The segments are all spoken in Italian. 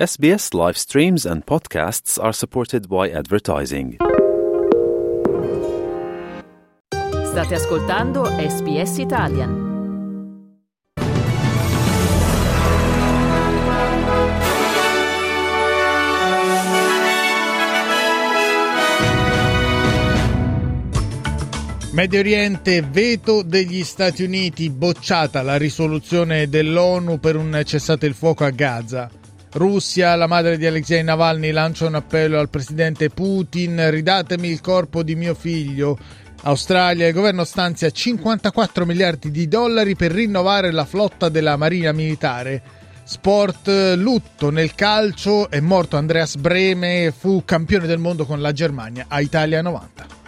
SBS live streams and podcasts are supported by advertising. State ascoltando SBS Italian. Medio Oriente, veto degli Stati Uniti, bocciata la risoluzione dell'ONU per un cessate il fuoco a Gaza. Russia, la madre di Alexei Navalny, lancia un appello al presidente Putin, ridatemi il corpo di mio figlio. Australia, il governo stanzia 54 miliardi di dollari per rinnovare la flotta della marina militare. Sport, lutto nel calcio, è morto Andreas Breme, fu campione del mondo con la Germania a Italia 90.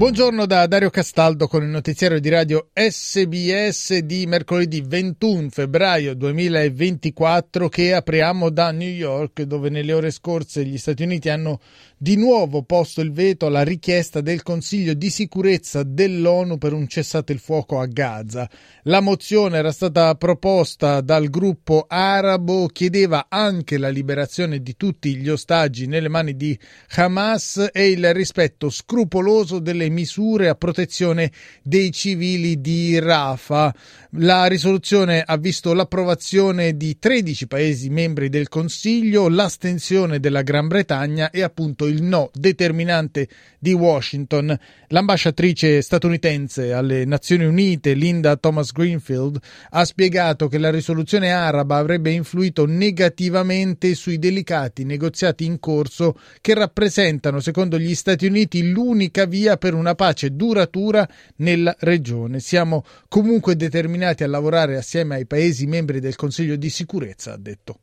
Buongiorno da Dario Castaldo con il notiziario di radio SBS di mercoledì 21 febbraio 2024 che apriamo da New York dove nelle ore scorse gli Stati Uniti hanno di nuovo posto il veto alla richiesta del Consiglio di sicurezza dell'ONU per un cessate il fuoco a Gaza. La mozione era stata proposta dal gruppo arabo, chiedeva anche la liberazione di tutti gli ostaggi nelle mani di Hamas e il rispetto scrupoloso delle misure a protezione dei civili di Rafah. La risoluzione ha visto l'approvazione di 13 Paesi membri del Consiglio, l'astensione della Gran Bretagna e appunto il no determinante di Washington. L'ambasciatrice statunitense alle Nazioni Unite, Linda Thomas Greenfield, ha spiegato che la risoluzione araba avrebbe influito negativamente sui delicati negoziati in corso che rappresentano, secondo gli Stati Uniti, l'unica via per una pace duratura nella regione. Siamo comunque determinati a lavorare assieme ai Paesi membri del Consiglio di sicurezza, ha detto.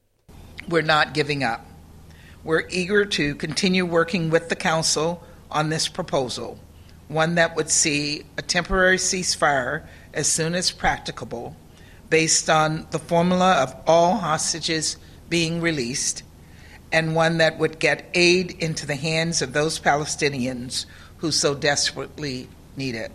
We're not giving up. We're eager to continue working with the Council on this proposal, one that would see a temporary ceasefire as soon as practicable, based on the formula of all hostages being released, and one that would get aid into the hands of those Palestinians who so desperately need it.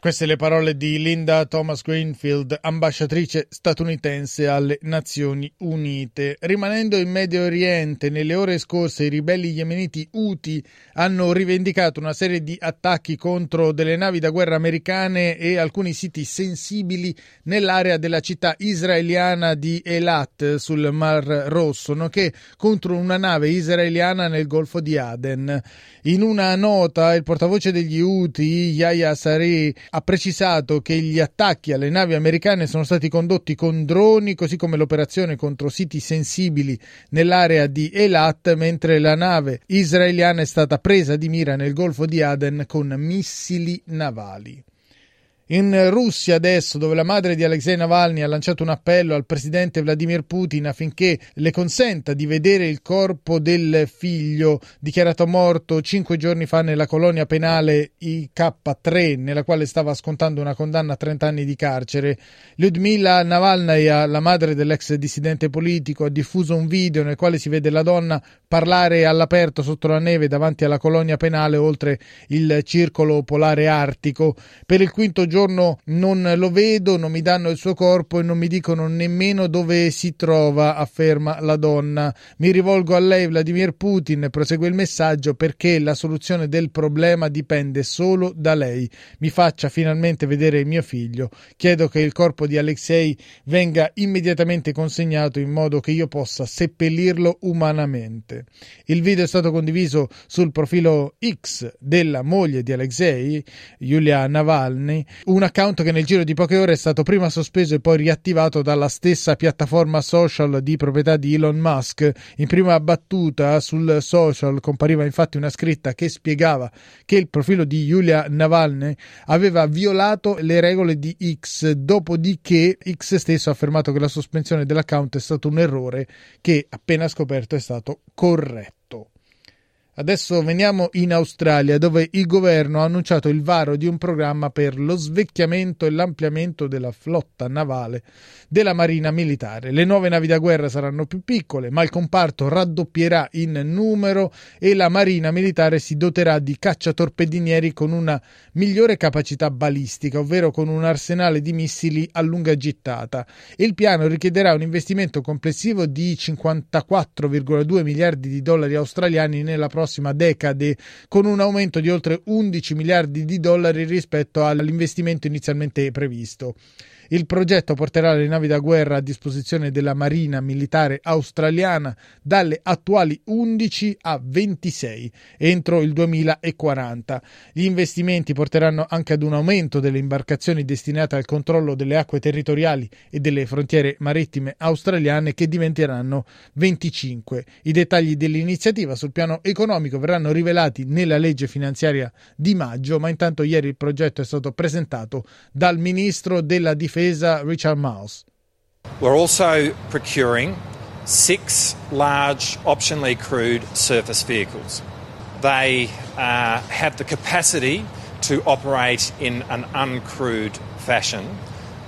Queste le parole di Linda Thomas Greenfield, ambasciatrice statunitense alle Nazioni Unite. Rimanendo in Medio Oriente, nelle ore scorse i ribelli yemeniti Houthi hanno rivendicato una serie di attacchi contro delle navi da guerra americane e alcuni siti sensibili nell'area della città israeliana di Elat sul Mar Rosso, nonché contro una nave israeliana nel Golfo di Aden. In una nota, il portavoce degli Houthi, Yahya Sari, ha precisato che gli attacchi alle navi americane sono stati condotti con droni, così come l'operazione contro siti sensibili nell'area di Elat, mentre la nave israeliana è stata presa di mira nel Golfo di Aden con missili navali. In Russia adesso, dove la madre di Alexei Navalny ha lanciato un appello al presidente Vladimir Putin affinché le consenta di vedere il corpo del figlio dichiarato morto cinque giorni fa nella colonia penale IK3, nella quale stava scontando una condanna a 30 anni di carcere. Lyudmila Navalnaya, la madre dell'ex dissidente politico, ha diffuso un video nel quale si vede la donna parlare all'aperto sotto la neve davanti alla colonia penale oltre il circolo polare artico. Per il quinto giorno giorno non lo vedo, non mi danno il suo corpo e non mi dicono nemmeno dove si trova, afferma la donna. Mi rivolgo a lei, Vladimir Putin, prosegue il messaggio, perché la soluzione del problema dipende solo da lei. Mi faccia finalmente vedere il mio figlio. Chiedo che il corpo di Alexei venga immediatamente consegnato in modo che io possa seppellirlo umanamente. Il video è stato condiviso sul profilo X della moglie di Alexei, Yulia Navalny, un account che nel giro di poche ore è stato prima sospeso e poi riattivato dalla stessa piattaforma social di proprietà di Elon Musk. In prima battuta sul social compariva infatti una scritta che spiegava che il profilo di Yulia Navalny aveva violato le regole di X, dopodiché X stesso ha affermato che la sospensione dell'account è stato un errore che appena scoperto è stato corretto. Adesso veniamo in Australia, dove il governo ha annunciato il varo di un programma per lo svecchiamento e l'ampliamento della flotta navale della Marina Militare. Le nuove navi da guerra saranno più piccole, ma il comparto raddoppierà in numero e la Marina Militare si doterà di cacciatorpedinieri con una migliore capacità balistica, ovvero con un arsenale di missili a lunga gittata. Il piano richiederà un investimento complessivo di 54,2 miliardi di dollari australiani nella prossima prossima decade, con un aumento di oltre 11 miliardi di dollari rispetto all'investimento inizialmente previsto. Il progetto porterà le navi da guerra a disposizione della Marina Militare Australiana dalle attuali 11 a 26 entro il 2040. Gli investimenti porteranno anche ad un aumento delle imbarcazioni destinate al controllo delle acque territoriali e delle frontiere marittime australiane che diventeranno 25. I dettagli dell'iniziativa sul piano economico verranno rivelati nella legge finanziaria di maggio, ma intanto ieri il progetto è stato presentato dal ministro della difesa Difesa Richard Miles. We're also procuring six large optionally crewed surface vehicles. They uh, have the capacity to operate in an uncrewed fashion,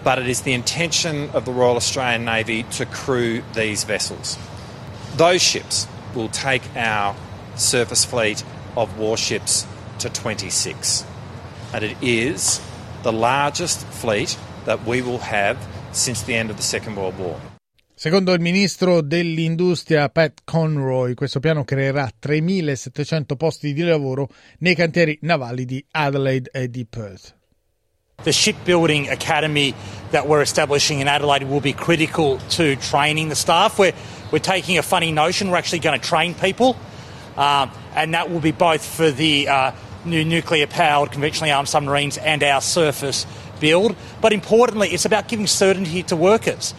but it is the intention of the Royal Australian Navy to crew these vessels. Those ships will take our surface fleet of warships to 26, and it is the largest fleet that we will have since the end of the Second World War. Secondo il ministro dell'industria Pat Conroy, questo piano creerà 3.700 posti di lavoro nei cantieri navali di Adelaide e di Perth. The shipbuilding academy that we're establishing in Adelaide will be critical to training the staff. We're, we're taking a funny notion, we're actually going to train people, um, and that will be both for the uh, new nuclear powered conventionally armed submarines and our surface build, but importantly, it's about giving certainty to workers.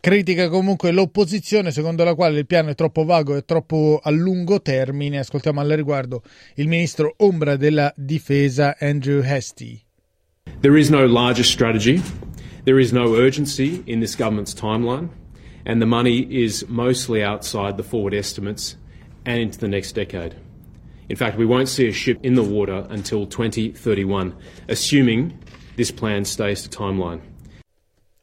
Critica comunque l'opposizione secondo la quale il piano è troppo vago e troppo a lungo termine. Ascoltiamo al riguardo il ministro ombra della difesa Andrew Hastie. There is no larger strategy. There is no urgency in this government's timeline, and the money is mostly outside the forward estimates and into the next decade. In fact, we won't see a ship in the water until 2031, assuming this plan stays to timeline.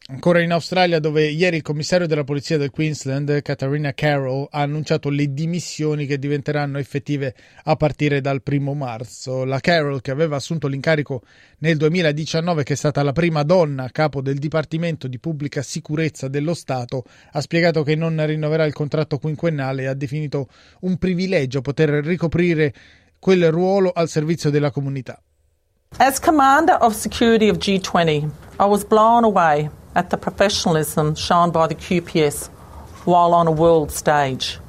Ancora in Australia, dove ieri il commissario della polizia del Queensland, Katharina Carroll, ha annunciato le dimissioni che diventeranno effettive a partire dal primo marzo. La Carroll, che aveva assunto l'incarico nel 2019, che è stata la prima donna a capo del Dipartimento di Pubblica Sicurezza dello Stato, ha spiegato che non rinnoverà il contratto quinquennale e ha definito un privilegio poter ricoprire quel ruolo al servizio della comunità. As commander of security of G20, I was blown away at the professionalism shown by the QPS while on a world stage.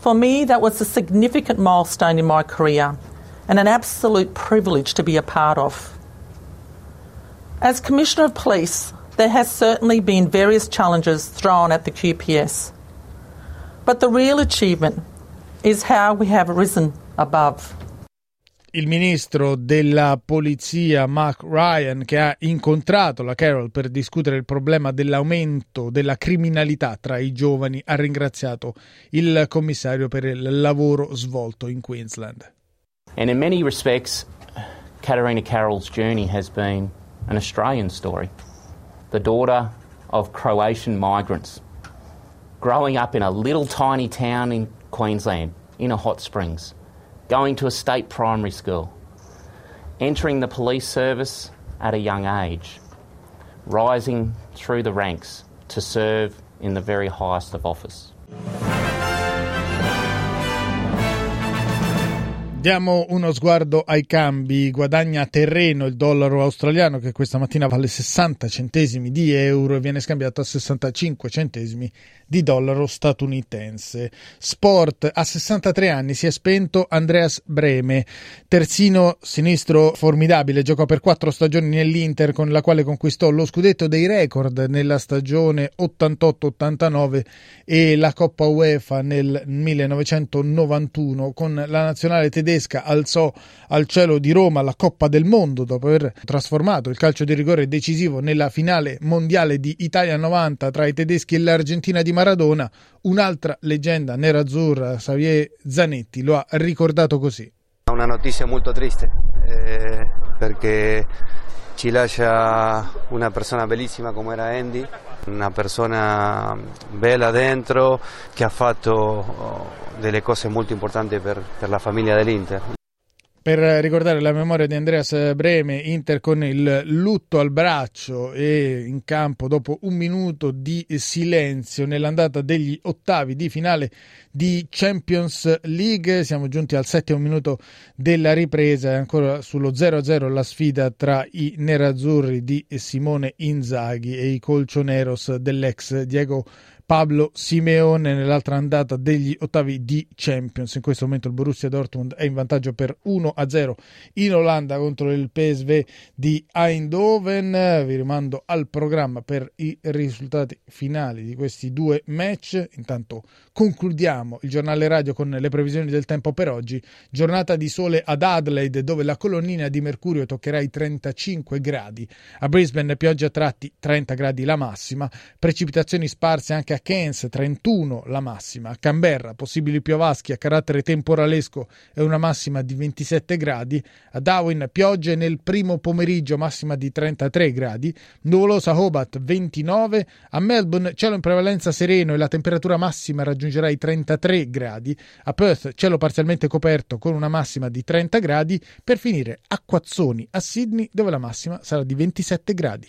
For me, that was a significant milestone in my career and an absolute privilege to be a part of. As Commissioner of Police, there has certainly been various challenges thrown at the QPS. But the real achievement is how we have risen above. Il ministro della polizia Mark Ryan che ha incontrato la Carroll per discutere il problema dell'aumento della criminalità tra i giovani ha ringraziato il commissario per il lavoro svolto in Queensland. And in many respects Katarina Carroll's journey has been an Australian story. The daughter of Croatian migrants growing up in a little tiny town in Queensland in a hot springs going to a state primary school, entering the police service at a young age, rising through the ranks to serve in the very highest of office. Diamo uno sguardo ai cambi. Guadagna terreno il dollaro australiano che questa mattina vale 60 centesimi di euro e viene scambiato a 65 centesimi di dollaro statunitense. Sport, a 63 anni si è spento Andreas Breme, terzino sinistro formidabile, giocò per quattro stagioni nell'Inter con la quale conquistò lo scudetto dei record nella stagione 88-89 e la Coppa UEFA nel 1991 con la nazionale tedesca tedesca alzò al cielo di Roma la Coppa del Mondo dopo aver trasformato il calcio di rigore decisivo nella finale mondiale di Italia 90 tra i tedeschi e l'Argentina di Maradona. Un'altra leggenda nerazzurra, Xavier Zanetti, lo ha ricordato così. Una notizia molto triste eh, perché ci lascia una persona bellissima come era Andy, una persona bella dentro che ha fatto oh, delle cose molto importanti per, per la famiglia dell'Inter per ricordare la memoria di Andreas Breme, Inter con il lutto al braccio e in campo dopo un minuto di silenzio nell'andata degli ottavi di finale di Champions League. Siamo giunti al settimo minuto della ripresa e ancora sullo 0-0 la sfida tra i nerazzurri di Simone Inzaghi e i colchoneros dell'ex Diego Pablo Simeone nell'altra andata degli ottavi di Champions. In questo momento il Borussia Dortmund è in vantaggio per 1-0 in Olanda contro il PSV di Eindhoven. Vi rimando al programma per i risultati finali di questi due match. Intanto concludiamo il giornale radio con le previsioni del tempo per oggi. Giornata di sole ad Adelaide dove la colonnina di mercurio toccherà i 35 gradi. A Brisbane pioggia a tratti 30 gradi la massima. Precipitazioni sparse anche Cairns 31 la massima, a Canberra possibili piovaschi a carattere temporalesco e una massima di 27 gradi, a Darwin piogge nel primo pomeriggio massima di 33 gradi, nuvolosa Hobart 29, a Melbourne cielo in prevalenza sereno e la temperatura massima raggiungerà i 33 gradi, a Perth cielo parzialmente coperto con una massima di 30 gradi, per finire acquazzoni a Sydney dove la massima sarà di 27 gradi.